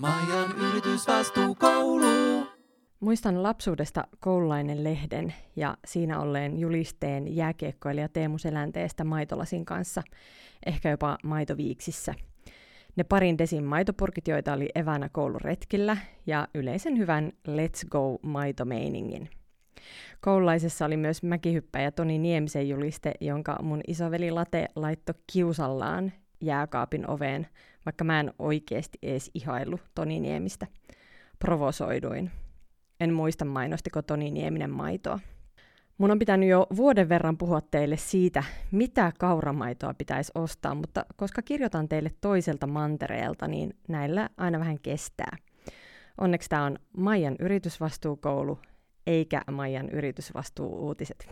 Majan yritysvastuukoulu. Muistan lapsuudesta koululainen lehden ja siinä olleen julisteen jääkiekkoilija Teemu Selänteestä maitolasin kanssa, ehkä jopa maitoviiksissä. Ne parin desin maitopurkit, joita oli evänä kouluretkillä, ja yleisen hyvän Let's Go maitomeiningin. Koululaisessa oli myös mäkihyppäjä Toni Niemisen juliste, jonka mun isoveli Late laittoi kiusallaan jääkaapin oveen, vaikka mä en oikeasti edes ihailu Toni Niemistä. Provosoiduin. En muista mainostiko Toni Nieminen maitoa. Mun on pitänyt jo vuoden verran puhua teille siitä, mitä kauramaitoa pitäisi ostaa, mutta koska kirjoitan teille toiselta mantereelta, niin näillä aina vähän kestää. Onneksi tämä on Maijan yritysvastuukoulu, eikä Maijan yritysvastuuuutiset.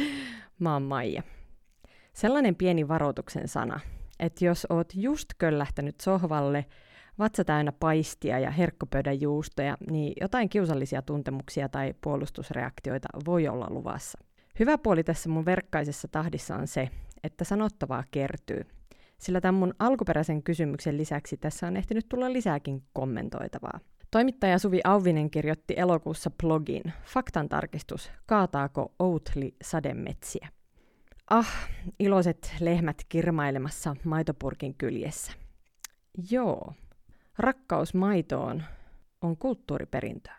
Mä oon Maija. Sellainen pieni varoituksen sana, että jos oot just köllähtänyt sohvalle, vatsa täynnä paistia ja herkkopöydän juustoja, niin jotain kiusallisia tuntemuksia tai puolustusreaktioita voi olla luvassa. Hyvä puoli tässä mun verkkaisessa tahdissa on se, että sanottavaa kertyy. Sillä tämän mun alkuperäisen kysymyksen lisäksi tässä on ehtinyt tulla lisääkin kommentoitavaa. Toimittaja Suvi Auvinen kirjoitti elokuussa blogin Faktan tarkistus, kaataako Outli sademetsiä? Ah, iloiset lehmät kirmailemassa maitopurkin kyljessä. Joo, rakkaus maitoon on kulttuuriperintöä.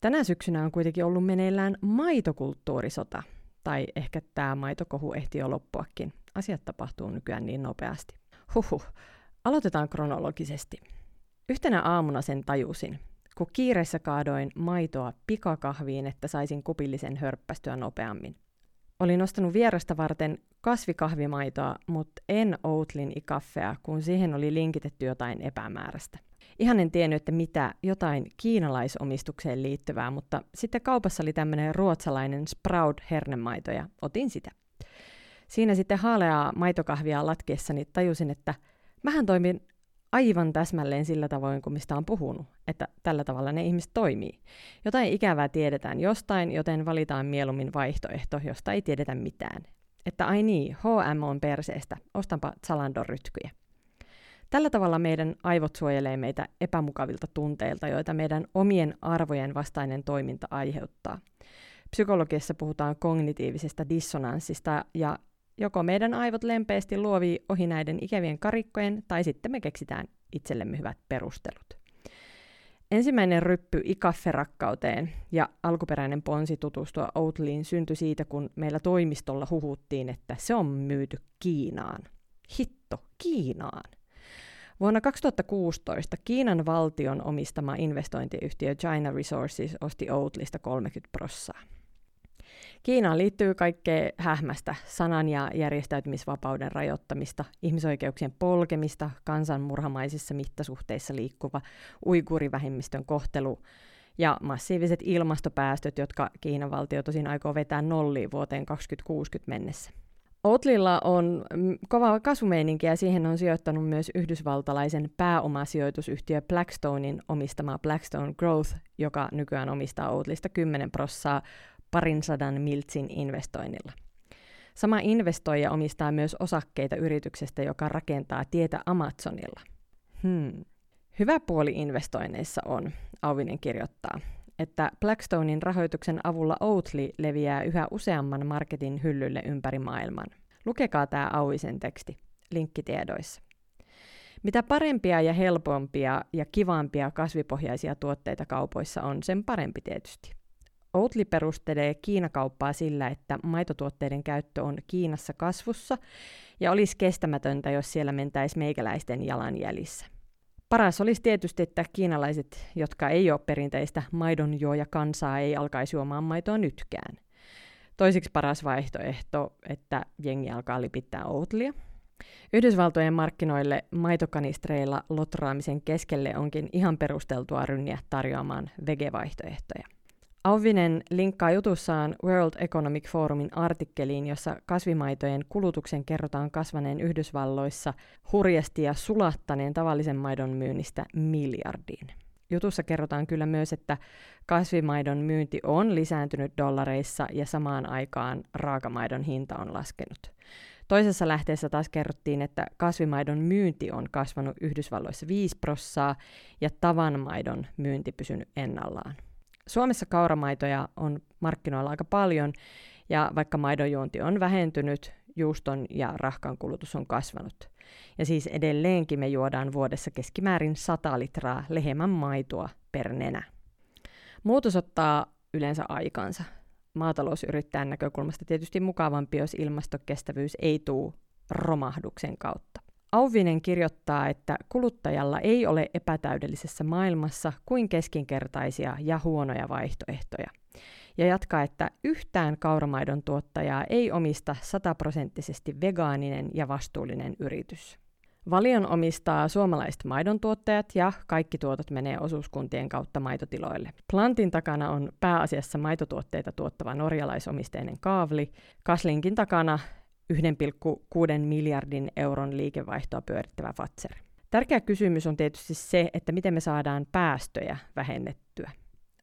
Tänä syksynä on kuitenkin ollut meneillään maitokulttuurisota, tai ehkä tämä maitokohu ehti jo loppuakin. Asiat tapahtuu nykyään niin nopeasti. Huhhuh, aloitetaan kronologisesti. Yhtenä aamuna sen tajusin, kun kiireessä kaadoin maitoa pikakahviin, että saisin kupillisen hörppästyä nopeammin. Olin ostanut vierasta varten kasvikahvimaitoa, mutta en Outlin ikaffea, kun siihen oli linkitetty jotain epämääräistä. Ihan en tiennyt, että mitä jotain kiinalaisomistukseen liittyvää, mutta sitten kaupassa oli tämmöinen ruotsalainen Sprout hernemaito ja otin sitä. Siinä sitten haaleaa maitokahvia latkiessani tajusin, että mähän toimin aivan täsmälleen sillä tavoin kuin mistä on puhunut, että tällä tavalla ne ihmiset toimii. Jotain ikävää tiedetään jostain, joten valitaan mieluummin vaihtoehto, josta ei tiedetä mitään. Että ai niin, HM on perseestä, ostanpa Zalandon rytkyjä. Tällä tavalla meidän aivot suojelee meitä epämukavilta tunteilta, joita meidän omien arvojen vastainen toiminta aiheuttaa. Psykologiassa puhutaan kognitiivisesta dissonanssista ja Joko meidän aivot lempeästi luovii ohi näiden ikävien karikkojen, tai sitten me keksitään itsellemme hyvät perustelut. Ensimmäinen ryppy ikaffe-rakkauteen ja alkuperäinen ponsi tutustua Outliin syntyi siitä, kun meillä toimistolla huhuttiin, että se on myyty Kiinaan. Hitto, Kiinaan! Vuonna 2016 Kiinan valtion omistama investointiyhtiö China Resources osti Outlista 30 prossaa. Kiinaan liittyy kaikkea hähmästä, sanan- ja järjestäytymisvapauden rajoittamista, ihmisoikeuksien polkemista, kansanmurhamaisissa mittasuhteissa liikkuva uigurivähemmistön kohtelu ja massiiviset ilmastopäästöt, jotka Kiinan valtio tosin aikoo vetää nolliin vuoteen 2060 mennessä. Outlilla on kova kasvumeininki ja siihen on sijoittanut myös yhdysvaltalaisen pääomasijoitusyhtiö Blackstonein omistama Blackstone Growth, joka nykyään omistaa Outlista 10 prossaa parin sadan miltsin investoinnilla. Sama investoija omistaa myös osakkeita yrityksestä, joka rakentaa tietä Amazonilla. Hmm. Hyvä puoli investoinneissa on, Auvinen kirjoittaa, että Blackstonein rahoituksen avulla Oatly leviää yhä useamman marketin hyllylle ympäri maailman. Lukekaa tämä Auvisen teksti linkkitiedoissa. Mitä parempia ja helpompia ja kivampia kasvipohjaisia tuotteita kaupoissa on, sen parempi tietysti. Oatly perustelee Kiinakauppaa sillä, että maitotuotteiden käyttö on Kiinassa kasvussa ja olisi kestämätöntä, jos siellä mentäisi meikäläisten jalanjäljissä. Paras olisi tietysti, että kiinalaiset, jotka ei ole perinteistä maidonjuoja kansaa, ei alkaisi juomaan maitoa nytkään. Toisiksi paras vaihtoehto, että jengi alkaa lipittää Oatlia. Yhdysvaltojen markkinoille maitokanistreilla lotraamisen keskelle onkin ihan perusteltua rynniä tarjoamaan vegevaihtoehtoja. Auvinen linkkaa jutussaan World Economic Forumin artikkeliin, jossa kasvimaitojen kulutuksen kerrotaan kasvaneen Yhdysvalloissa hurjasti ja sulattaneen tavallisen maidon myynnistä miljardiin. Jutussa kerrotaan kyllä myös, että kasvimaidon myynti on lisääntynyt dollareissa ja samaan aikaan raakamaidon hinta on laskenut. Toisessa lähteessä taas kerrottiin, että kasvimaidon myynti on kasvanut Yhdysvalloissa 5 prossaa ja tavanmaidon myynti pysynyt ennallaan. Suomessa kauramaitoja on markkinoilla aika paljon, ja vaikka maidonjuonti on vähentynyt, juuston ja rahkan kulutus on kasvanut. Ja siis edelleenkin me juodaan vuodessa keskimäärin 100 litraa lehmän maitoa per nenä. Muutos ottaa yleensä aikansa. Maatalousyrittäjän näkökulmasta tietysti mukavampi, jos ilmastokestävyys ei tule romahduksen kautta. Auvinen kirjoittaa, että kuluttajalla ei ole epätäydellisessä maailmassa kuin keskinkertaisia ja huonoja vaihtoehtoja. Ja jatkaa, että yhtään kauramaidon tuottajaa ei omista sataprosenttisesti vegaaninen ja vastuullinen yritys. Valion omistaa suomalaiset maidontuottajat ja kaikki tuotot menee osuuskuntien kautta maitotiloille. Plantin takana on pääasiassa maitotuotteita tuottava norjalaisomisteinen Kaavli, Kaslinkin takana 1,6 miljardin euron liikevaihtoa pyörittävä Fatser. Tärkeä kysymys on tietysti se, että miten me saadaan päästöjä vähennettyä.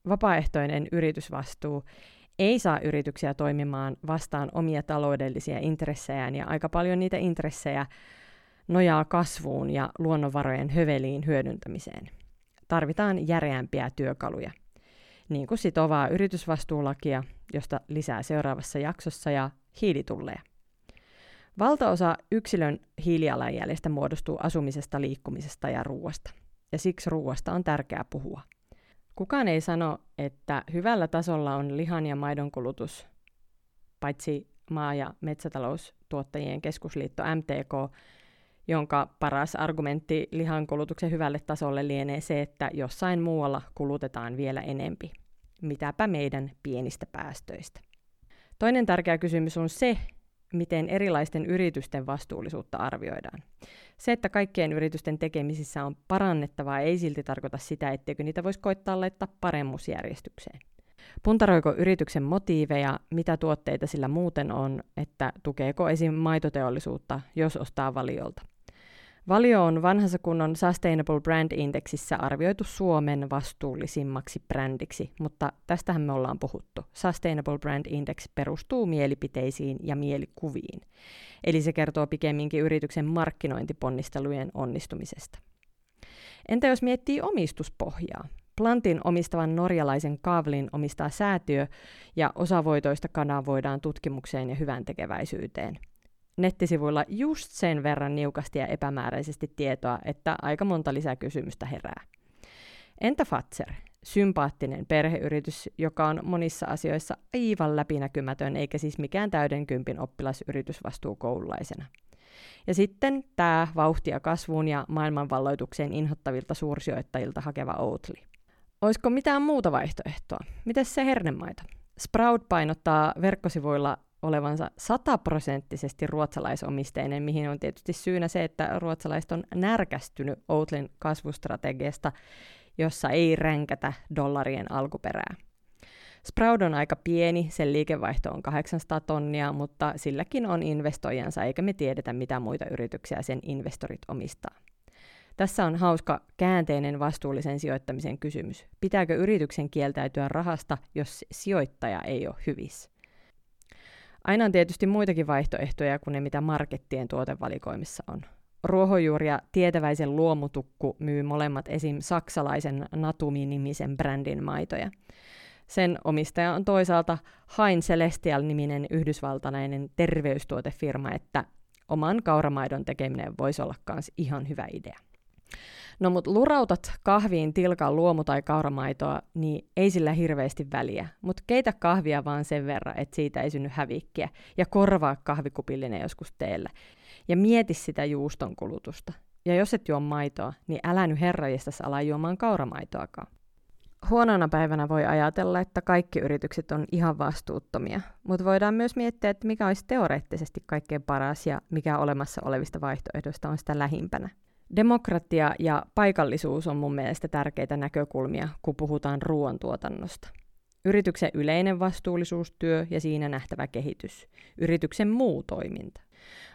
Vapaaehtoinen yritysvastuu ei saa yrityksiä toimimaan vastaan omia taloudellisia intressejään ja aika paljon niitä intressejä nojaa kasvuun ja luonnonvarojen höveliin hyödyntämiseen. Tarvitaan järeämpiä työkaluja, niin kuin sitovaa yritysvastuulakia, josta lisää seuraavassa jaksossa, ja hiilitulleja. Valtaosa yksilön hiilijalanjäljestä muodostuu asumisesta, liikkumisesta ja ruoasta, ja siksi ruoasta on tärkeää puhua. Kukaan ei sano, että hyvällä tasolla on lihan ja maidon kulutus, paitsi maa- ja metsätaloustuottajien keskusliitto MTK, jonka paras argumentti lihan kulutuksen hyvälle tasolle lienee se, että jossain muualla kulutetaan vielä enempi. Mitäpä meidän pienistä päästöistä. Toinen tärkeä kysymys on se, miten erilaisten yritysten vastuullisuutta arvioidaan. Se, että kaikkien yritysten tekemisissä on parannettavaa, ei silti tarkoita sitä, etteikö niitä voisi koittaa laittaa paremmuusjärjestykseen. Puntaroiko yrityksen motiiveja, mitä tuotteita sillä muuten on, että tukeeko esim. maitoteollisuutta, jos ostaa valiolta. Valio on vanhassa kunnon Sustainable Brand Indexissä arvioitu Suomen vastuullisimmaksi brändiksi, mutta tästähän me ollaan puhuttu. Sustainable Brand Index perustuu mielipiteisiin ja mielikuviin. Eli se kertoo pikemminkin yrityksen markkinointiponnistelujen onnistumisesta. Entä jos miettii omistuspohjaa? Plantin omistavan norjalaisen Kaavlin omistaa säätiö ja osa voitoista kanavoidaan tutkimukseen ja hyvän tekeväisyyteen – nettisivuilla just sen verran niukasti ja epämääräisesti tietoa, että aika monta lisäkysymystä herää. Entä Fatser? Sympaattinen perheyritys, joka on monissa asioissa aivan läpinäkymätön, eikä siis mikään täyden kympin oppilasyritys vastuukoululaisena. Ja sitten tämä vauhtia kasvuun ja maailmanvalloitukseen inhottavilta suursijoittajilta hakeva Oatly. Olisiko mitään muuta vaihtoehtoa? Miten se hernemaito? Sprout painottaa verkkosivuilla olevansa sataprosenttisesti ruotsalaisomisteinen, mihin on tietysti syynä se, että ruotsalaiset on närkästynyt Outlin kasvustrategiasta, jossa ei ränkätä dollarien alkuperää. Sprout on aika pieni, sen liikevaihto on 800 tonnia, mutta silläkin on investoijansa, eikä me tiedetä, mitä muita yrityksiä sen investorit omistaa. Tässä on hauska käänteinen vastuullisen sijoittamisen kysymys. Pitääkö yrityksen kieltäytyä rahasta, jos sijoittaja ei ole hyvissä? Aina on tietysti muitakin vaihtoehtoja kuin ne, mitä markettien tuotevalikoimissa on. Ruohonjuuri ja tietäväisen luomutukku myy molemmat esim. saksalaisen Natumi-nimisen brändin maitoja. Sen omistaja on toisaalta Hain Celestial-niminen yhdysvaltalainen terveystuotefirma, että oman kauramaidon tekeminen voisi olla myös ihan hyvä idea. No mut lurautat kahviin tilkaa luomu- tai kauramaitoa, niin ei sillä hirveästi väliä. Mutta keitä kahvia vaan sen verran, että siitä ei synny hävikkiä. Ja korvaa kahvikupillinen joskus teellä. Ja mieti sitä juuston kulutusta. Ja jos et juo maitoa, niin älä nyt herrajestas ala juomaan kauramaitoakaan. Huonona päivänä voi ajatella, että kaikki yritykset on ihan vastuuttomia, mutta voidaan myös miettiä, että mikä olisi teoreettisesti kaikkein paras ja mikä olemassa olevista vaihtoehdoista on sitä lähimpänä. Demokratia ja paikallisuus on mun mielestä tärkeitä näkökulmia, kun puhutaan ruoantuotannosta. Yrityksen yleinen vastuullisuustyö ja siinä nähtävä kehitys. Yrityksen muu toiminta.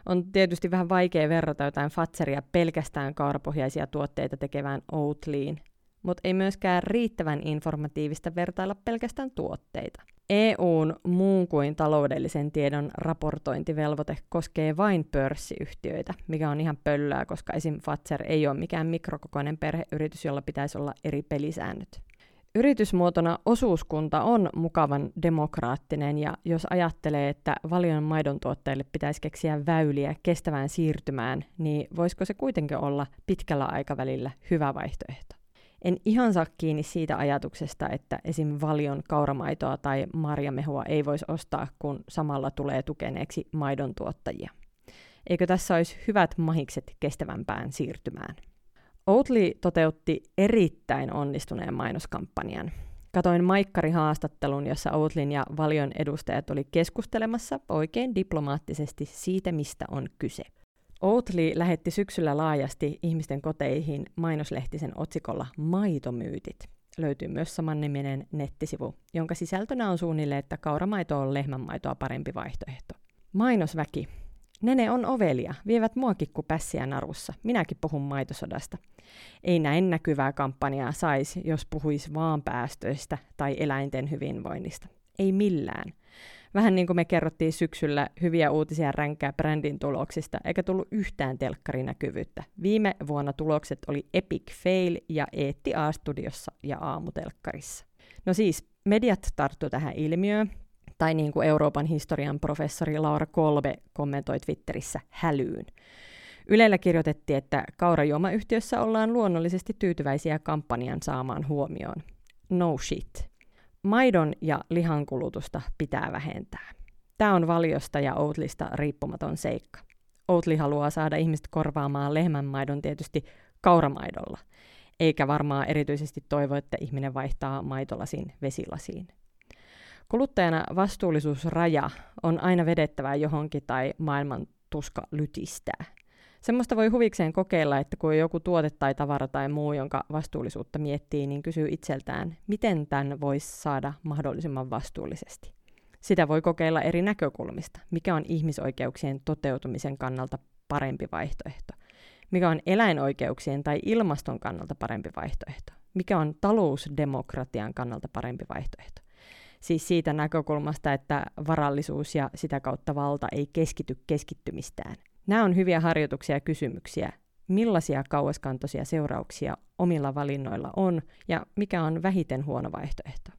On tietysti vähän vaikea verrata jotain Fatseria pelkästään kaurapohjaisia tuotteita tekevään Oatlyin, mutta ei myöskään riittävän informatiivista vertailla pelkästään tuotteita. EUn muun kuin taloudellisen tiedon raportointivelvoite koskee vain pörssiyhtiöitä, mikä on ihan pöllää, koska esim. Fatser ei ole mikään mikrokokoinen perheyritys, jolla pitäisi olla eri pelisäännöt. Yritysmuotona osuuskunta on mukavan demokraattinen ja jos ajattelee, että valion maidon tuotteille pitäisi keksiä väyliä kestävään siirtymään, niin voisiko se kuitenkin olla pitkällä aikavälillä hyvä vaihtoehto? En ihan saa kiinni siitä ajatuksesta, että esim. valion kauramaitoa tai marjamehua ei voisi ostaa, kun samalla tulee tukeneeksi maidon tuottajia. Eikö tässä olisi hyvät mahikset kestävämpään siirtymään? Oatly toteutti erittäin onnistuneen mainoskampanjan. Katoin Maikkari-haastattelun, jossa Outlin ja Valion edustajat oli keskustelemassa oikein diplomaattisesti siitä, mistä on kyse. Oatly lähetti syksyllä laajasti ihmisten koteihin mainoslehtisen otsikolla Maitomyytit. Löytyy myös samanniminen nettisivu, jonka sisältönä on suunnilleen, että kauramaito on lehmänmaitoa parempi vaihtoehto. Mainosväki. Nene on ovelia, vievät muakin kuin pässiä narussa. Minäkin puhun maitosodasta. Ei näin näkyvää kampanjaa saisi, jos puhuisi vaan päästöistä tai eläinten hyvinvoinnista. Ei millään. Vähän niin kuin me kerrottiin syksyllä hyviä uutisia ränkää brändin tuloksista, eikä tullut yhtään telkkarinäkyvyyttä. Viime vuonna tulokset oli Epic Fail ja Eetti A-studiossa ja aamutelkkarissa. No siis, mediat tarttu tähän ilmiöön, tai niin kuin Euroopan historian professori Laura Kolbe kommentoi Twitterissä hälyyn. Ylellä kirjoitettiin, että kaurajuomayhtiössä ollaan luonnollisesti tyytyväisiä kampanjan saamaan huomioon. No shit. Maidon ja lihan kulutusta pitää vähentää. Tämä on valiosta ja Outlista riippumaton seikka. Outli haluaa saada ihmiset korvaamaan lehmänmaidon tietysti kauramaidolla, eikä varmaan erityisesti toivo, että ihminen vaihtaa maitolasin vesilasiin. Kuluttajana vastuullisuusraja on aina vedettävä johonkin tai maailman tuska lytistää. Semmoista voi huvikseen kokeilla, että kun joku tuote tai tavara tai muu, jonka vastuullisuutta miettii, niin kysyy itseltään, miten tämän voisi saada mahdollisimman vastuullisesti. Sitä voi kokeilla eri näkökulmista. Mikä on ihmisoikeuksien toteutumisen kannalta parempi vaihtoehto? Mikä on eläinoikeuksien tai ilmaston kannalta parempi vaihtoehto? Mikä on talousdemokratian kannalta parempi vaihtoehto? Siis siitä näkökulmasta, että varallisuus ja sitä kautta valta ei keskity keskittymistään – Nämä on hyviä harjoituksia ja kysymyksiä. Millaisia kauaskantoisia seurauksia omilla valinnoilla on ja mikä on vähiten huono vaihtoehto?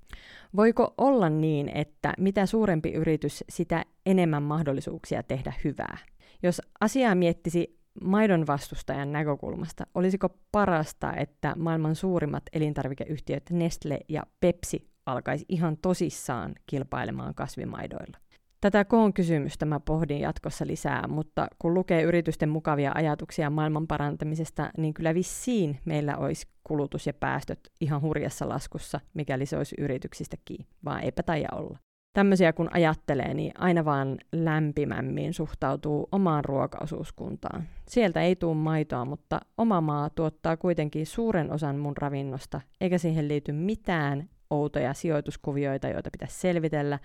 Voiko olla niin, että mitä suurempi yritys, sitä enemmän mahdollisuuksia tehdä hyvää? Jos asiaa miettisi maidon vastustajan näkökulmasta, olisiko parasta, että maailman suurimmat elintarvikeyhtiöt Nestle ja Pepsi alkaisi ihan tosissaan kilpailemaan kasvimaidoilla? Tätä koon kysymystä mä pohdin jatkossa lisää, mutta kun lukee yritysten mukavia ajatuksia maailman parantamisesta, niin kyllä vissiin meillä olisi kulutus ja päästöt ihan hurjassa laskussa, mikäli se olisi yrityksistä kiinni, vaan eipä taida olla. Tämmöisiä kun ajattelee, niin aina vaan lämpimämmin suhtautuu omaan ruokaosuuskuntaan. Sieltä ei tule maitoa, mutta oma maa tuottaa kuitenkin suuren osan mun ravinnosta, eikä siihen liity mitään outoja sijoituskuvioita, joita pitäisi selvitellä,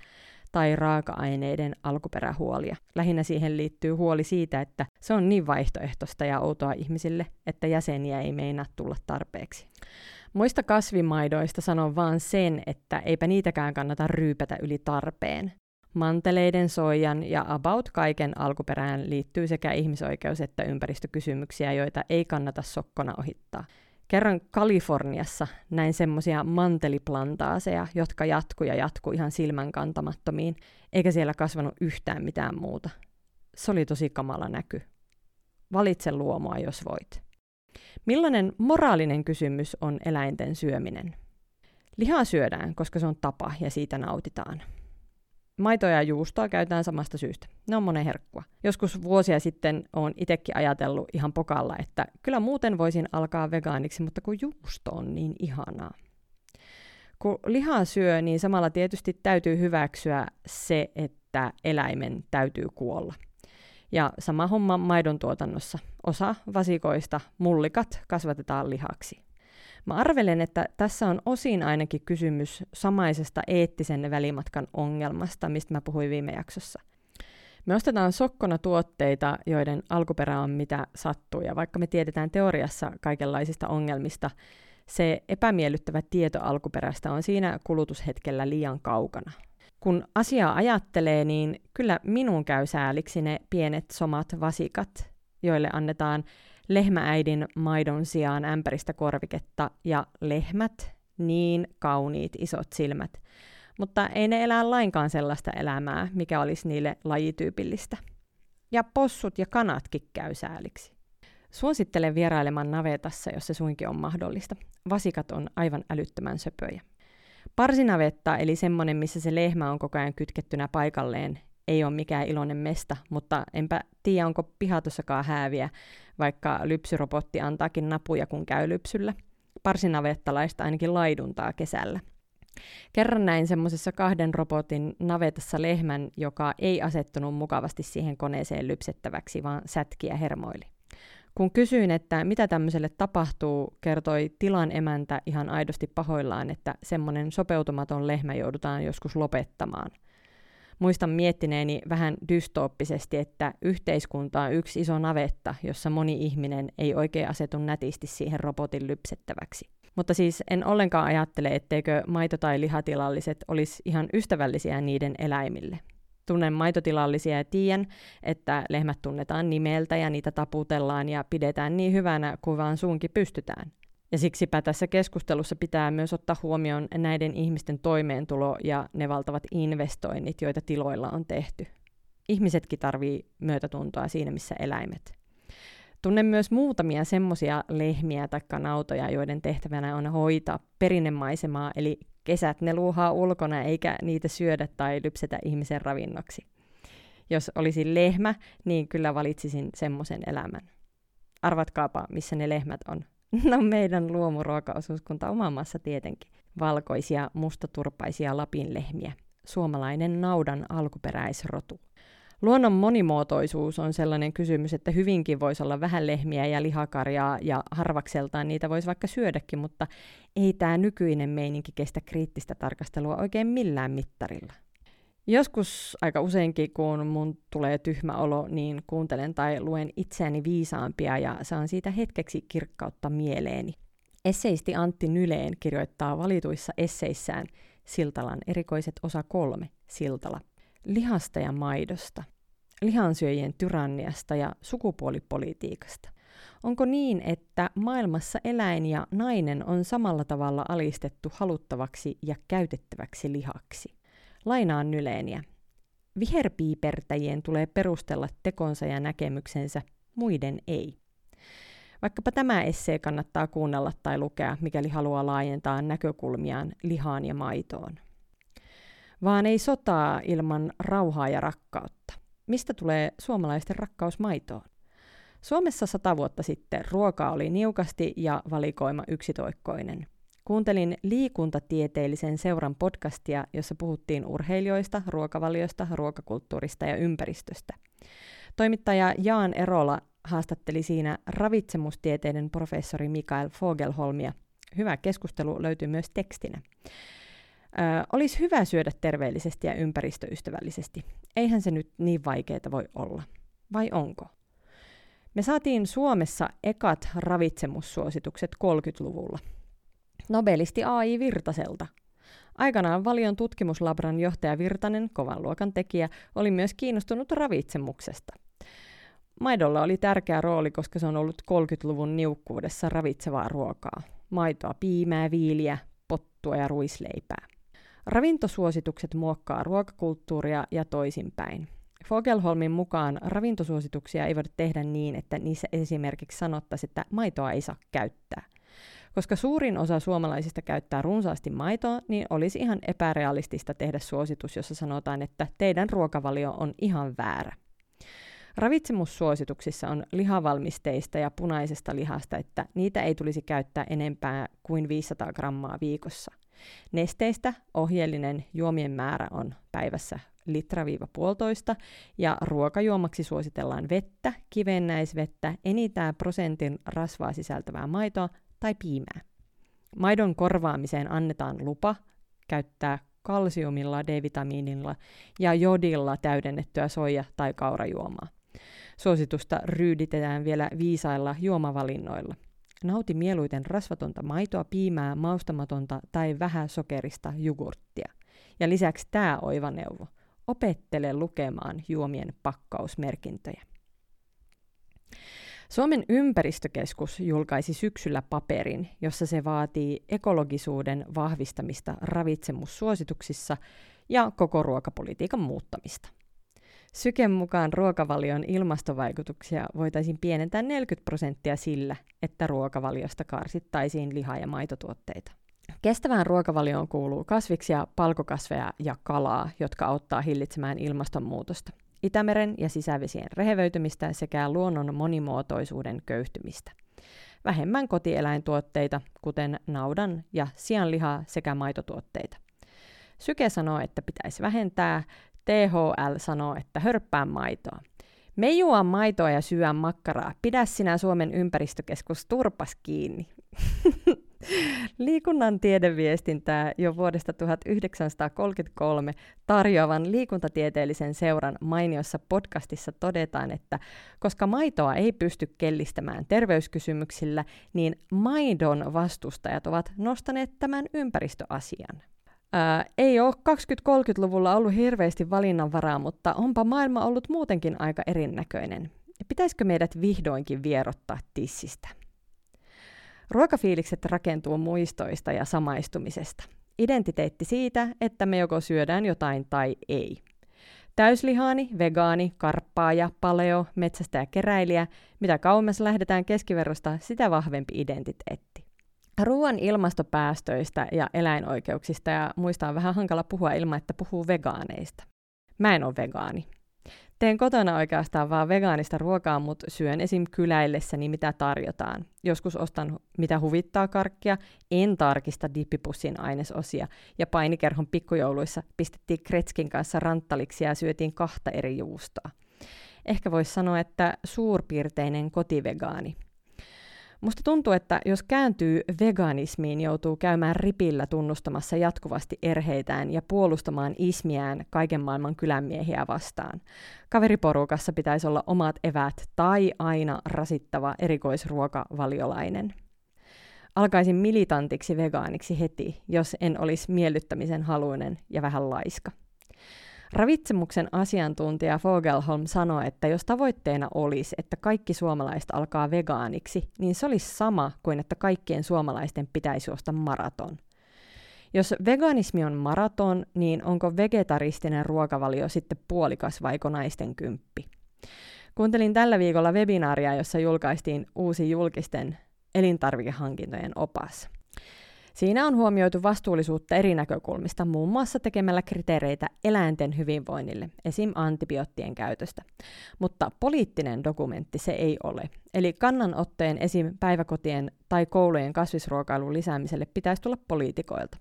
tai raaka-aineiden alkuperähuolia. Lähinnä siihen liittyy huoli siitä, että se on niin vaihtoehtoista ja outoa ihmisille, että jäseniä ei meinaa tulla tarpeeksi. Muista kasvimaidoista sanon vaan sen, että eipä niitäkään kannata ryypätä yli tarpeen. Manteleiden, soijan ja about kaiken alkuperään liittyy sekä ihmisoikeus- että ympäristökysymyksiä, joita ei kannata sokkona ohittaa. Kerran Kaliforniassa näin semmoisia manteliplantaaseja, jotka jatku ja jatku ihan silmän kantamattomiin, eikä siellä kasvanut yhtään mitään muuta. Se oli tosi kamala näky. Valitse luomoa, jos voit. Millainen moraalinen kysymys on eläinten syöminen? Lihaa syödään, koska se on tapa ja siitä nautitaan. Maitoa ja juustoa käytetään samasta syystä. Ne on monen herkkua. Joskus vuosia sitten olen itsekin ajatellut ihan pokalla, että kyllä muuten voisin alkaa vegaaniksi, mutta kun juusto on niin ihanaa. Kun lihaa syö, niin samalla tietysti täytyy hyväksyä se, että eläimen täytyy kuolla. Ja sama homma maidon tuotannossa. Osa vasikoista, mullikat, kasvatetaan lihaksi. Mä arvelen, että tässä on osin ainakin kysymys samaisesta eettisen välimatkan ongelmasta, mistä mä puhuin viime jaksossa. Me ostetaan sokkona tuotteita, joiden alkuperä on mitä sattuu, ja vaikka me tiedetään teoriassa kaikenlaisista ongelmista, se epämiellyttävä tieto alkuperästä on siinä kulutushetkellä liian kaukana. Kun asiaa ajattelee, niin kyllä minun käy sääliksi ne pienet somat vasikat, joille annetaan lehmääidin maidon sijaan ämpäristä korviketta ja lehmät, niin kauniit isot silmät. Mutta ei ne elää lainkaan sellaista elämää, mikä olisi niille lajityypillistä. Ja possut ja kanatkin käy sääliksi. Suosittelen vierailemaan navetassa, jos se suinkin on mahdollista. Vasikat on aivan älyttömän söpöjä. Parsinavetta, eli semmoinen, missä se lehmä on koko ajan kytkettynä paikalleen, ei ole mikään iloinen mesta, mutta enpä tiedä, onko pihatossakaan hääviä, vaikka lypsyrobotti antaakin napuja, kun käy lypsyllä. Parsinavettalaista ainakin laiduntaa kesällä. Kerran näin semmoisessa kahden robotin navetassa lehmän, joka ei asettunut mukavasti siihen koneeseen lypsettäväksi, vaan sätki ja hermoili. Kun kysyin, että mitä tämmöiselle tapahtuu, kertoi tilan emäntä ihan aidosti pahoillaan, että semmoinen sopeutumaton lehmä joudutaan joskus lopettamaan. Muistan miettineeni vähän dystooppisesti, että yhteiskunta on yksi iso navetta, jossa moni ihminen ei oikein asetu nätisti siihen robotin lypsettäväksi. Mutta siis en ollenkaan ajattele, etteikö maito- tai lihatilalliset olisi ihan ystävällisiä niiden eläimille. Tunnen maitotilallisia ja tiedän, että lehmät tunnetaan nimeltä ja niitä taputellaan ja pidetään niin hyvänä kuin vaan suunkin pystytään. Ja siksipä tässä keskustelussa pitää myös ottaa huomioon näiden ihmisten toimeentulo ja ne valtavat investoinnit, joita tiloilla on tehty. Ihmisetkin tarvii myötätuntoa siinä, missä eläimet. Tunnen myös muutamia semmoisia lehmiä tai nautoja, joiden tehtävänä on hoitaa perinnemaisemaa, eli kesät ne luuhaa ulkona eikä niitä syödä tai lypsetä ihmisen ravinnoksi. Jos olisin lehmä, niin kyllä valitsisin semmoisen elämän. Arvatkaapa, missä ne lehmät on. No meidän luomuruokaosuuskunta omamassa tietenkin. Valkoisia, mustaturpaisia Lapin lehmiä. Suomalainen naudan alkuperäisrotu. Luonnon monimuotoisuus on sellainen kysymys, että hyvinkin voisi olla vähän lehmiä ja lihakarjaa ja harvakseltaan niitä voisi vaikka syödäkin, mutta ei tämä nykyinen meininki kestä kriittistä tarkastelua oikein millään mittarilla. Joskus aika useinkin, kun mun tulee tyhmä olo, niin kuuntelen tai luen itseäni viisaampia ja saan siitä hetkeksi kirkkautta mieleeni. Esseisti Antti Nyleen kirjoittaa valituissa esseissään Siltalan erikoiset osa kolme, Siltala, lihasta ja maidosta, lihansyöjien tyranniasta ja sukupuolipolitiikasta. Onko niin, että maailmassa eläin ja nainen on samalla tavalla alistettu haluttavaksi ja käytettäväksi lihaksi? Lainaan Nyleeniä. Viherpiipertäjien tulee perustella tekonsa ja näkemyksensä, muiden ei. Vaikkapa tämä essee kannattaa kuunnella tai lukea, mikäli haluaa laajentaa näkökulmiaan lihaan ja maitoon. Vaan ei sotaa ilman rauhaa ja rakkautta. Mistä tulee suomalaisten rakkaus maitoon? Suomessa sata vuotta sitten ruoka oli niukasti ja valikoima yksitoikkoinen. Kuuntelin liikuntatieteellisen seuran podcastia, jossa puhuttiin urheilijoista, ruokavaliosta, ruokakulttuurista ja ympäristöstä. Toimittaja Jaan Erola haastatteli siinä ravitsemustieteiden professori Mikael Fogelholmia. Hyvä keskustelu löytyy myös tekstinä. Ö, olisi hyvä syödä terveellisesti ja ympäristöystävällisesti. Eihän se nyt niin vaikeaa voi olla. Vai onko? Me saatiin Suomessa ekat ravitsemussuositukset 30-luvulla. Nobelisti A.I. Virtaselta. Aikanaan Valion tutkimuslabran johtaja Virtanen, kovan luokan tekijä, oli myös kiinnostunut ravitsemuksesta. Maidolla oli tärkeä rooli, koska se on ollut 30-luvun niukkuudessa ravitsevaa ruokaa. Maitoa, piimää, viiliä, pottua ja ruisleipää. Ravintosuositukset muokkaa ruokakulttuuria ja toisinpäin. Fogelholmin mukaan ravintosuosituksia ei voida tehdä niin, että niissä esimerkiksi sanottaisiin, että maitoa ei saa käyttää. Koska suurin osa suomalaisista käyttää runsaasti maitoa, niin olisi ihan epärealistista tehdä suositus, jossa sanotaan, että teidän ruokavalio on ihan väärä. Ravitsemussuosituksissa on lihavalmisteista ja punaisesta lihasta, että niitä ei tulisi käyttää enempää kuin 500 grammaa viikossa. Nesteistä ohjeellinen juomien määrä on päivässä litra-puolitoista ja ruokajuomaksi suositellaan vettä, kivennäisvettä, enintään prosentin rasvaa sisältävää maitoa tai piimää. Maidon korvaamiseen annetaan lupa käyttää kalsiumilla, D-vitamiinilla ja jodilla täydennettyä soija- tai kaurajuomaa. Suositusta ryyditetään vielä viisailla juomavalinnoilla. Nauti mieluiten rasvatonta maitoa, piimää, maustamatonta tai vähän sokerista jogurttia. Ja lisäksi tämä oiva neuvo. Opettele lukemaan juomien pakkausmerkintöjä. Suomen ympäristökeskus julkaisi syksyllä paperin, jossa se vaatii ekologisuuden vahvistamista ravitsemussuosituksissa ja koko ruokapolitiikan muuttamista. Syken mukaan ruokavalion ilmastovaikutuksia voitaisiin pienentää 40 prosenttia sillä, että ruokavaliosta karsittaisiin liha- ja maitotuotteita. Kestävään ruokavalioon kuuluu kasviksia, palkokasveja ja kalaa, jotka auttaa hillitsemään ilmastonmuutosta. Itämeren ja sisävesien rehevöitymistä sekä luonnon monimuotoisuuden köyhtymistä. Vähemmän kotieläintuotteita, kuten naudan ja sianlihaa sekä maitotuotteita. Syke sanoo, että pitäisi vähentää, THL sanoo, että hörppää maitoa. Me juo maitoa ja syö makkaraa. Pidä sinä Suomen ympäristökeskus turpas kiinni. Liikunnan tiedeviestintää jo vuodesta 1933 tarjoavan liikuntatieteellisen seuran mainiossa podcastissa todetaan, että koska maitoa ei pysty kellistämään terveyskysymyksillä, niin maidon vastustajat ovat nostaneet tämän ympäristöasian. Ää, ei ole 20-30-luvulla ollut hirveästi valinnanvaraa, mutta onpa maailma ollut muutenkin aika erinäköinen. Pitäisikö meidät vihdoinkin vierottaa tissistä? Ruokafiilikset rakentuu muistoista ja samaistumisesta. Identiteetti siitä, että me joko syödään jotain tai ei. Täyslihaani, vegaani, karppaaja, paleo, metsästäjä, keräilijä, mitä kauemmas lähdetään keskiverrosta, sitä vahvempi identiteetti. Ruoan ilmastopäästöistä ja eläinoikeuksista ja muista on vähän hankala puhua ilman, että puhuu vegaaneista. Mä en ole vegaani. Teen kotona oikeastaan vaan vegaanista ruokaa, mutta syön esim. kyläillessäni mitä tarjotaan. Joskus ostan mitä huvittaa karkkia, en tarkista dippipussin ainesosia. Ja painikerhon pikkujouluissa pistettiin Kretskin kanssa ranttaliksi ja syötiin kahta eri juustoa. Ehkä voisi sanoa, että suurpiirteinen kotivegaani. Musta tuntuu, että jos kääntyy veganismiin, joutuu käymään ripillä tunnustamassa jatkuvasti erheitään ja puolustamaan ismiään kaiken maailman kylänmiehiä vastaan. Kaveriporukassa pitäisi olla omat evät tai aina rasittava erikoisruokavaliolainen. Alkaisin militantiksi vegaaniksi heti, jos en olisi miellyttämisen haluinen ja vähän laiska. Ravitsemuksen asiantuntija Fogelholm sanoi, että jos tavoitteena olisi, että kaikki suomalaiset alkaa vegaaniksi, niin se olisi sama kuin että kaikkien suomalaisten pitäisi juosta maraton. Jos veganismi on maraton, niin onko vegetaristinen ruokavalio sitten puolikas vai naisten kymppi? Kuuntelin tällä viikolla webinaaria, jossa julkaistiin uusi julkisten elintarvikehankintojen opas. Siinä on huomioitu vastuullisuutta eri näkökulmista, muun muassa tekemällä kriteereitä eläinten hyvinvoinnille, esim. antibioottien käytöstä. Mutta poliittinen dokumentti se ei ole. Eli kannanotteen esim. päiväkotien tai koulujen kasvisruokailun lisäämiselle pitäisi tulla poliitikoilta.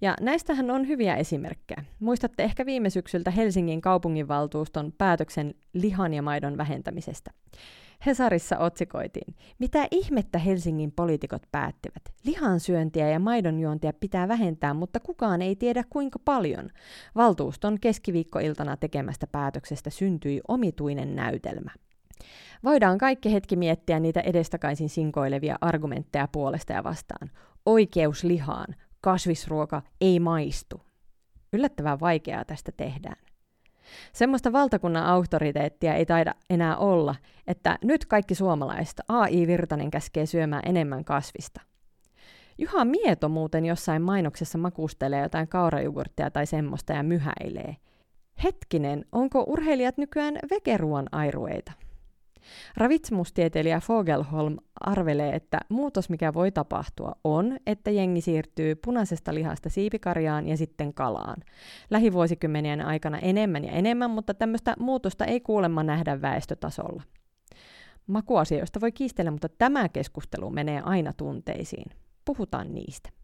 Ja näistähän on hyviä esimerkkejä. Muistatte ehkä viime syksyltä Helsingin kaupunginvaltuuston päätöksen lihan ja maidon vähentämisestä. Hesarissa otsikoitiin, mitä ihmettä Helsingin poliitikot päättivät. Lihansyöntiä ja maidonjuontia pitää vähentää, mutta kukaan ei tiedä kuinka paljon. Valtuuston keskiviikkoiltana tekemästä päätöksestä syntyi omituinen näytelmä. Voidaan kaikki hetki miettiä niitä edestakaisin sinkoilevia argumentteja puolesta ja vastaan. Oikeus lihaan, kasvisruoka ei maistu. Yllättävän vaikeaa tästä tehdään. Semmoista valtakunnan auktoriteettia ei taida enää olla, että nyt kaikki suomalaiset AI Virtanen käskee syömään enemmän kasvista. Juha Mieto muuten jossain mainoksessa makustelee jotain kaurajugurttia tai semmoista ja myhäilee. Hetkinen, onko urheilijat nykyään vegeruan airueita? Ravitsemustieteilijä Fogelholm arvelee, että muutos, mikä voi tapahtua, on, että jengi siirtyy punaisesta lihasta siipikarjaan ja sitten kalaan. Lähivuosikymmenien aikana enemmän ja enemmän, mutta tämmöistä muutosta ei kuulemma nähdä väestötasolla. Makuasioista voi kiistellä, mutta tämä keskustelu menee aina tunteisiin. Puhutaan niistä.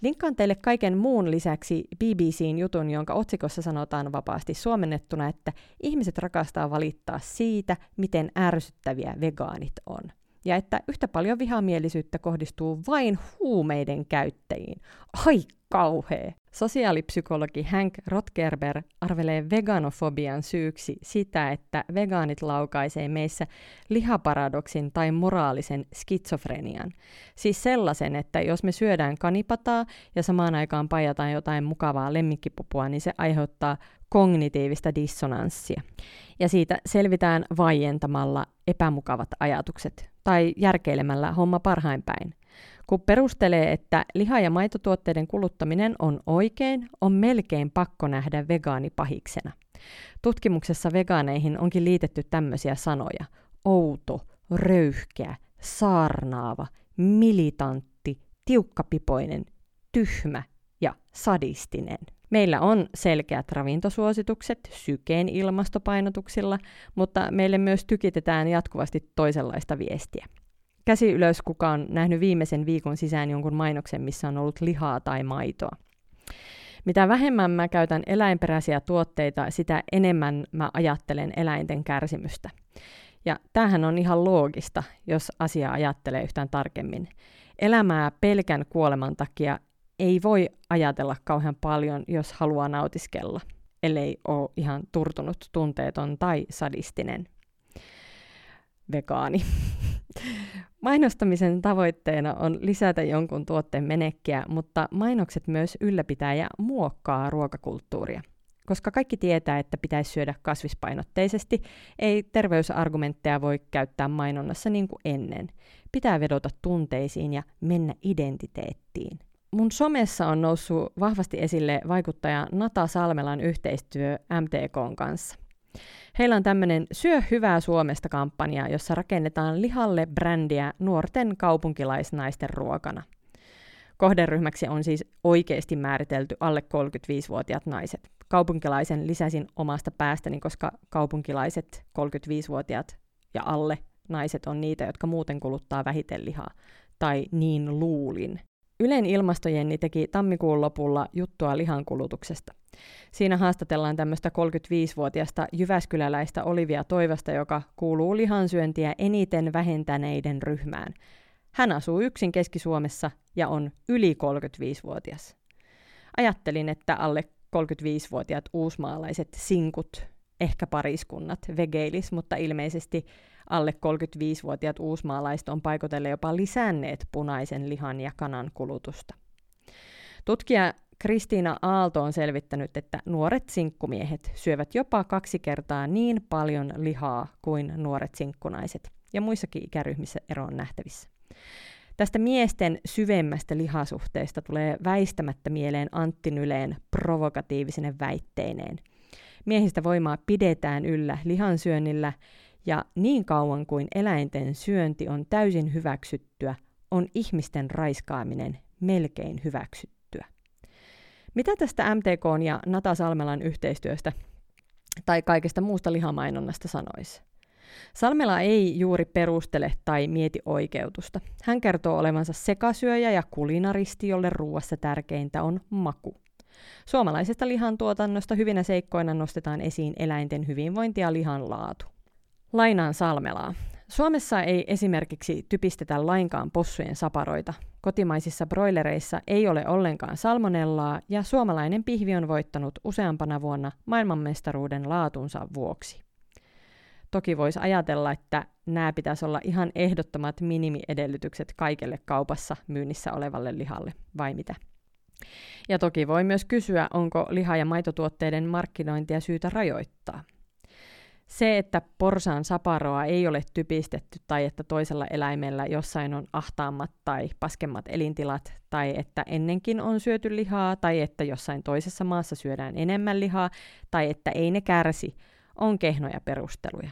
Linkkaan teille kaiken muun lisäksi BBCn jutun, jonka otsikossa sanotaan vapaasti suomennettuna, että ihmiset rakastaa valittaa siitä, miten ärsyttäviä vegaanit on. Ja että yhtä paljon vihamielisyyttä kohdistuu vain huumeiden käyttäjiin. Ai kauhea! Sosiaalipsykologi Hank Rotgerber arvelee veganofobian syyksi sitä, että vegaanit laukaisee meissä lihaparadoksin tai moraalisen skitsofrenian. Siis sellaisen, että jos me syödään kanipataa ja samaan aikaan pajataan jotain mukavaa lemmikkipupua, niin se aiheuttaa kognitiivista dissonanssia. Ja siitä selvitään vaientamalla epämukavat ajatukset tai järkeilemällä homma parhain päin – kun perustelee, että liha- ja maitotuotteiden kuluttaminen on oikein, on melkein pakko nähdä vegaani pahiksena. Tutkimuksessa vegaaneihin onkin liitetty tämmöisiä sanoja. Outo, röyhkeä, saarnaava, militantti, tiukkapipoinen, tyhmä ja sadistinen. Meillä on selkeät ravintosuositukset sykeen ilmastopainotuksilla, mutta meille myös tykitetään jatkuvasti toisenlaista viestiä. Käsi ylös, kuka on nähnyt viimeisen viikon sisään jonkun mainoksen, missä on ollut lihaa tai maitoa. Mitä vähemmän mä käytän eläinperäisiä tuotteita, sitä enemmän mä ajattelen eläinten kärsimystä. Ja tämähän on ihan loogista, jos asia ajattelee yhtään tarkemmin. Elämää pelkän kuoleman takia ei voi ajatella kauhean paljon, jos haluaa nautiskella, ellei ole ihan turtunut, tunteeton tai sadistinen vegaani. Mainostamisen tavoitteena on lisätä jonkun tuotteen menekkiä, mutta mainokset myös ylläpitää ja muokkaa ruokakulttuuria. Koska kaikki tietää, että pitäisi syödä kasvispainotteisesti, ei terveysargumentteja voi käyttää mainonnassa niin kuin ennen. Pitää vedota tunteisiin ja mennä identiteettiin. Mun somessa on noussut vahvasti esille vaikuttaja Nata Salmelan yhteistyö MTKn kanssa. Heillä on tämmöinen Syö hyvää Suomesta kampanja, jossa rakennetaan lihalle brändiä nuorten kaupunkilaisnaisten ruokana. Kohderyhmäksi on siis oikeasti määritelty alle 35-vuotiaat naiset. Kaupunkilaisen lisäsin omasta päästäni, koska kaupunkilaiset 35-vuotiaat ja alle naiset on niitä, jotka muuten kuluttaa vähiten lihaa. Tai niin luulin. Ylen ilmastojenni teki tammikuun lopulla juttua lihankulutuksesta. Siinä haastatellaan tämmöistä 35-vuotiasta jyväskyläläistä Olivia Toivasta, joka kuuluu lihansyöntiä eniten vähentäneiden ryhmään. Hän asuu yksin Keski-Suomessa ja on yli 35-vuotias. Ajattelin, että alle 35-vuotiaat uusmaalaiset sinkut, ehkä pariskunnat, vegeilis, mutta ilmeisesti alle 35-vuotiaat uusmaalaiset on paikotelle jopa lisänneet punaisen lihan ja kanan kulutusta. Tutkija Kristiina Aalto on selvittänyt, että nuoret sinkkumiehet syövät jopa kaksi kertaa niin paljon lihaa kuin nuoret sinkkunaiset, ja muissakin ikäryhmissä ero on nähtävissä. Tästä miesten syvemmästä lihasuhteesta tulee väistämättä mieleen Antti Nyleen provokatiivisine väitteineen. Miehistä voimaa pidetään yllä lihansyönnillä, ja niin kauan kuin eläinten syönti on täysin hyväksyttyä, on ihmisten raiskaaminen melkein hyväksyttyä. Mitä tästä MTK ja Nata Salmelan yhteistyöstä tai kaikesta muusta lihamainonnasta sanoisi? Salmela ei juuri perustele tai mieti oikeutusta. Hän kertoo olevansa sekasyöjä ja kulinaristi, jolle ruuassa tärkeintä on maku. Suomalaisesta lihantuotannosta hyvinä seikkoina nostetaan esiin eläinten hyvinvointi ja lihan laatu. Lainaan Salmelaa. Suomessa ei esimerkiksi typistetä lainkaan possujen saparoita. Kotimaisissa broilereissa ei ole ollenkaan salmonellaa ja suomalainen pihvi on voittanut useampana vuonna maailmanmestaruuden laatunsa vuoksi. Toki voisi ajatella, että nämä pitäisi olla ihan ehdottomat minimiedellytykset kaikelle kaupassa myynnissä olevalle lihalle, vai mitä? Ja toki voi myös kysyä, onko liha- ja maitotuotteiden markkinointia syytä rajoittaa – se, että porsaan saparoa ei ole typistetty tai että toisella eläimellä jossain on ahtaammat tai paskemmat elintilat tai että ennenkin on syöty lihaa tai että jossain toisessa maassa syödään enemmän lihaa tai että ei ne kärsi, on kehnoja perusteluja.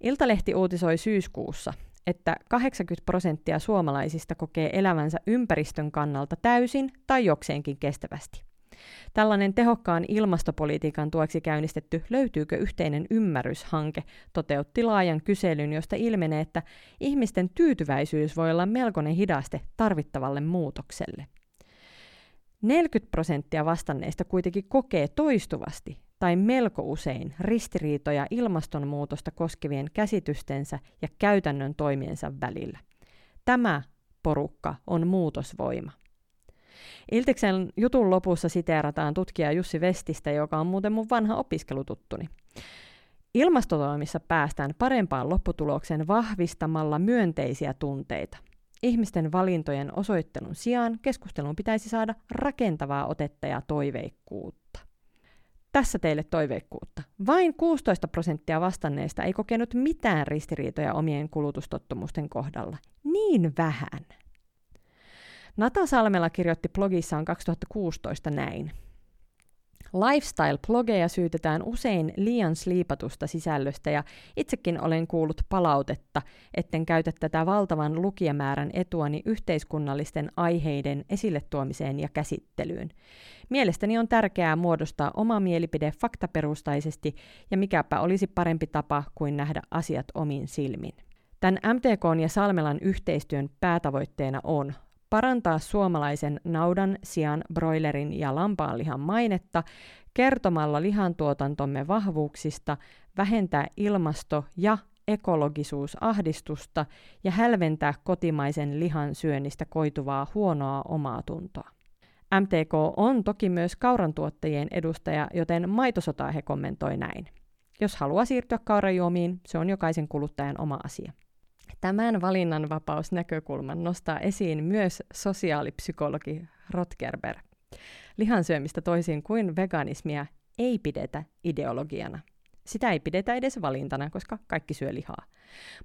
Iltalehti uutisoi syyskuussa, että 80 prosenttia suomalaisista kokee elävänsä ympäristön kannalta täysin tai jokseenkin kestävästi. Tällainen tehokkaan ilmastopolitiikan tueksi käynnistetty Löytyykö yhteinen ymmärryshanke toteutti laajan kyselyn, josta ilmenee, että ihmisten tyytyväisyys voi olla melkoinen hidaste tarvittavalle muutokselle. 40 prosenttia vastanneista kuitenkin kokee toistuvasti tai melko usein ristiriitoja ilmastonmuutosta koskevien käsitystensä ja käytännön toimiensa välillä. Tämä porukka on muutosvoima. Iltiksen jutun lopussa siteerataan tutkija Jussi Vestistä, joka on muuten mun vanha opiskelututtuni. Ilmastotoimissa päästään parempaan lopputulokseen vahvistamalla myönteisiä tunteita. Ihmisten valintojen osoittelun sijaan keskusteluun pitäisi saada rakentavaa otetta ja toiveikkuutta. Tässä teille toiveikkuutta. Vain 16 prosenttia vastanneista ei kokenut mitään ristiriitoja omien kulutustottumusten kohdalla. Niin vähän. Nata Salmela kirjoitti blogissaan 2016 näin. Lifestyle-blogeja syytetään usein liian sliipatusta sisällöstä ja itsekin olen kuullut palautetta, etten käytä tätä valtavan lukijamäärän etuani yhteiskunnallisten aiheiden esille tuomiseen ja käsittelyyn. Mielestäni on tärkeää muodostaa oma mielipide faktaperustaisesti ja mikäpä olisi parempi tapa kuin nähdä asiat omin silmin. Tämän MTK ja Salmelan yhteistyön päätavoitteena on parantaa suomalaisen naudan, sian, broilerin ja lampaanlihan mainetta kertomalla lihantuotantomme vahvuuksista, vähentää ilmasto- ja ekologisuusahdistusta ja hälventää kotimaisen lihan syönnistä koituvaa huonoa omaa tuntoa. MTK on toki myös kaurantuottajien edustaja, joten maitosotaa he kommentoi näin. Jos haluaa siirtyä kaurajuomiin, se on jokaisen kuluttajan oma asia. Tämän valinnanvapausnäkökulman nostaa esiin myös sosiaalipsykologi Rotgerber. Lihansyömistä toisin kuin veganismia ei pidetä ideologiana. Sitä ei pidetä edes valintana, koska kaikki syö lihaa.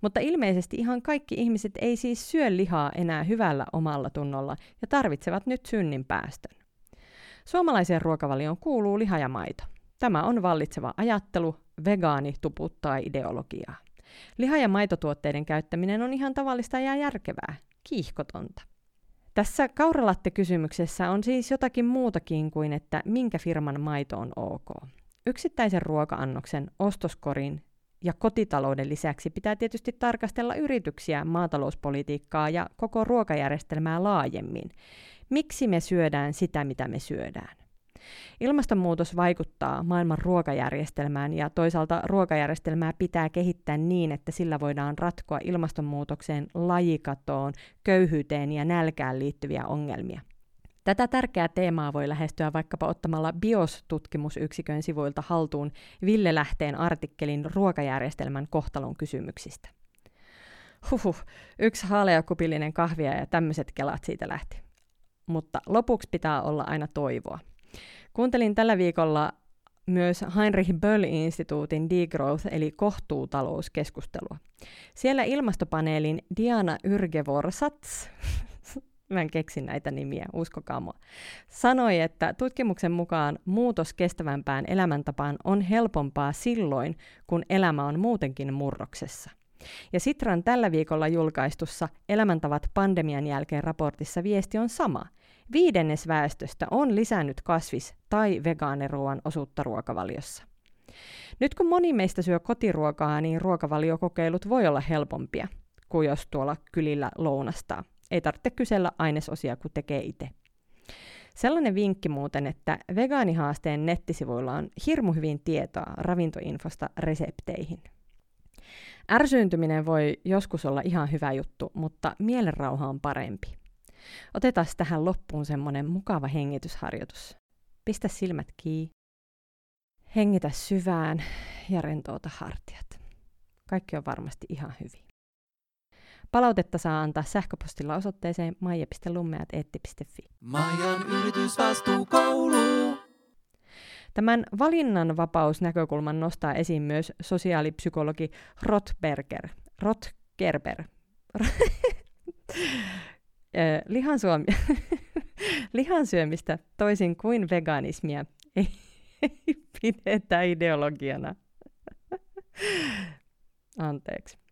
Mutta ilmeisesti ihan kaikki ihmiset ei siis syö lihaa enää hyvällä omalla tunnolla ja tarvitsevat nyt synnin päästön. Suomalaiseen ruokavalioon kuuluu liha ja maito. Tämä on vallitseva ajattelu, vegaani tuputtaa ideologiaa. Liha- ja maitotuotteiden käyttäminen on ihan tavallista ja järkevää, kiihkotonta. Tässä kauralatte-kysymyksessä on siis jotakin muutakin kuin, että minkä firman maito on ok. Yksittäisen ruoka-annoksen, ostoskorin ja kotitalouden lisäksi pitää tietysti tarkastella yrityksiä, maatalouspolitiikkaa ja koko ruokajärjestelmää laajemmin. Miksi me syödään sitä, mitä me syödään? Ilmastonmuutos vaikuttaa maailman ruokajärjestelmään ja toisaalta ruokajärjestelmää pitää kehittää niin, että sillä voidaan ratkoa ilmastonmuutokseen, lajikatoon, köyhyyteen ja nälkään liittyviä ongelmia. Tätä tärkeää teemaa voi lähestyä vaikkapa ottamalla BIOS-tutkimusyksikön sivuilta haltuun Ville Lähteen artikkelin ruokajärjestelmän kohtalon kysymyksistä. Huhhuh, yksi haaleakupillinen kahvia ja tämmöiset kelat siitä lähti. Mutta lopuksi pitää olla aina toivoa. Kuuntelin tällä viikolla myös Heinrich Böll-instituutin degrowth eli kohtuutalouskeskustelua. Siellä ilmastopaneelin Diana Yrgevorsats, mä en keksi näitä nimiä, uskokaa mua, sanoi, että tutkimuksen mukaan muutos kestävämpään elämäntapaan on helpompaa silloin, kun elämä on muutenkin murroksessa. Ja Sitran tällä viikolla julkaistussa Elämäntavat pandemian jälkeen raportissa viesti on sama – Viidennes väestöstä on lisännyt kasvis- tai vegaaniruoan osuutta ruokavaliossa. Nyt kun moni meistä syö kotiruokaa, niin ruokavaliokokeilut voi olla helpompia kuin jos tuolla kylillä lounastaa. Ei tarvitse kysellä ainesosia, kun tekee itse. Sellainen vinkki muuten, että vegaanihaasteen nettisivuilla on hirmu hyvin tietoa ravintoinfosta resepteihin. Ärsyyntyminen voi joskus olla ihan hyvä juttu, mutta mielenrauha on parempi. Otetaan tähän loppuun semmoinen mukava hengitysharjoitus. Pistä silmät kiinni. Hengitä syvään ja rentouta hartiat. Kaikki on varmasti ihan hyvin. Palautetta saa antaa sähköpostilla osoitteeseen maija.lummeat.eetti.fi. Maijan yritysvastuukoulu. Tämän valinnanvapausnäkökulman nostaa esiin myös sosiaalipsykologi Rotberger. Rotgerber. lihan, suomi, lihan syömistä toisin kuin veganismia ei, ei pidetä ideologiana. Anteeksi.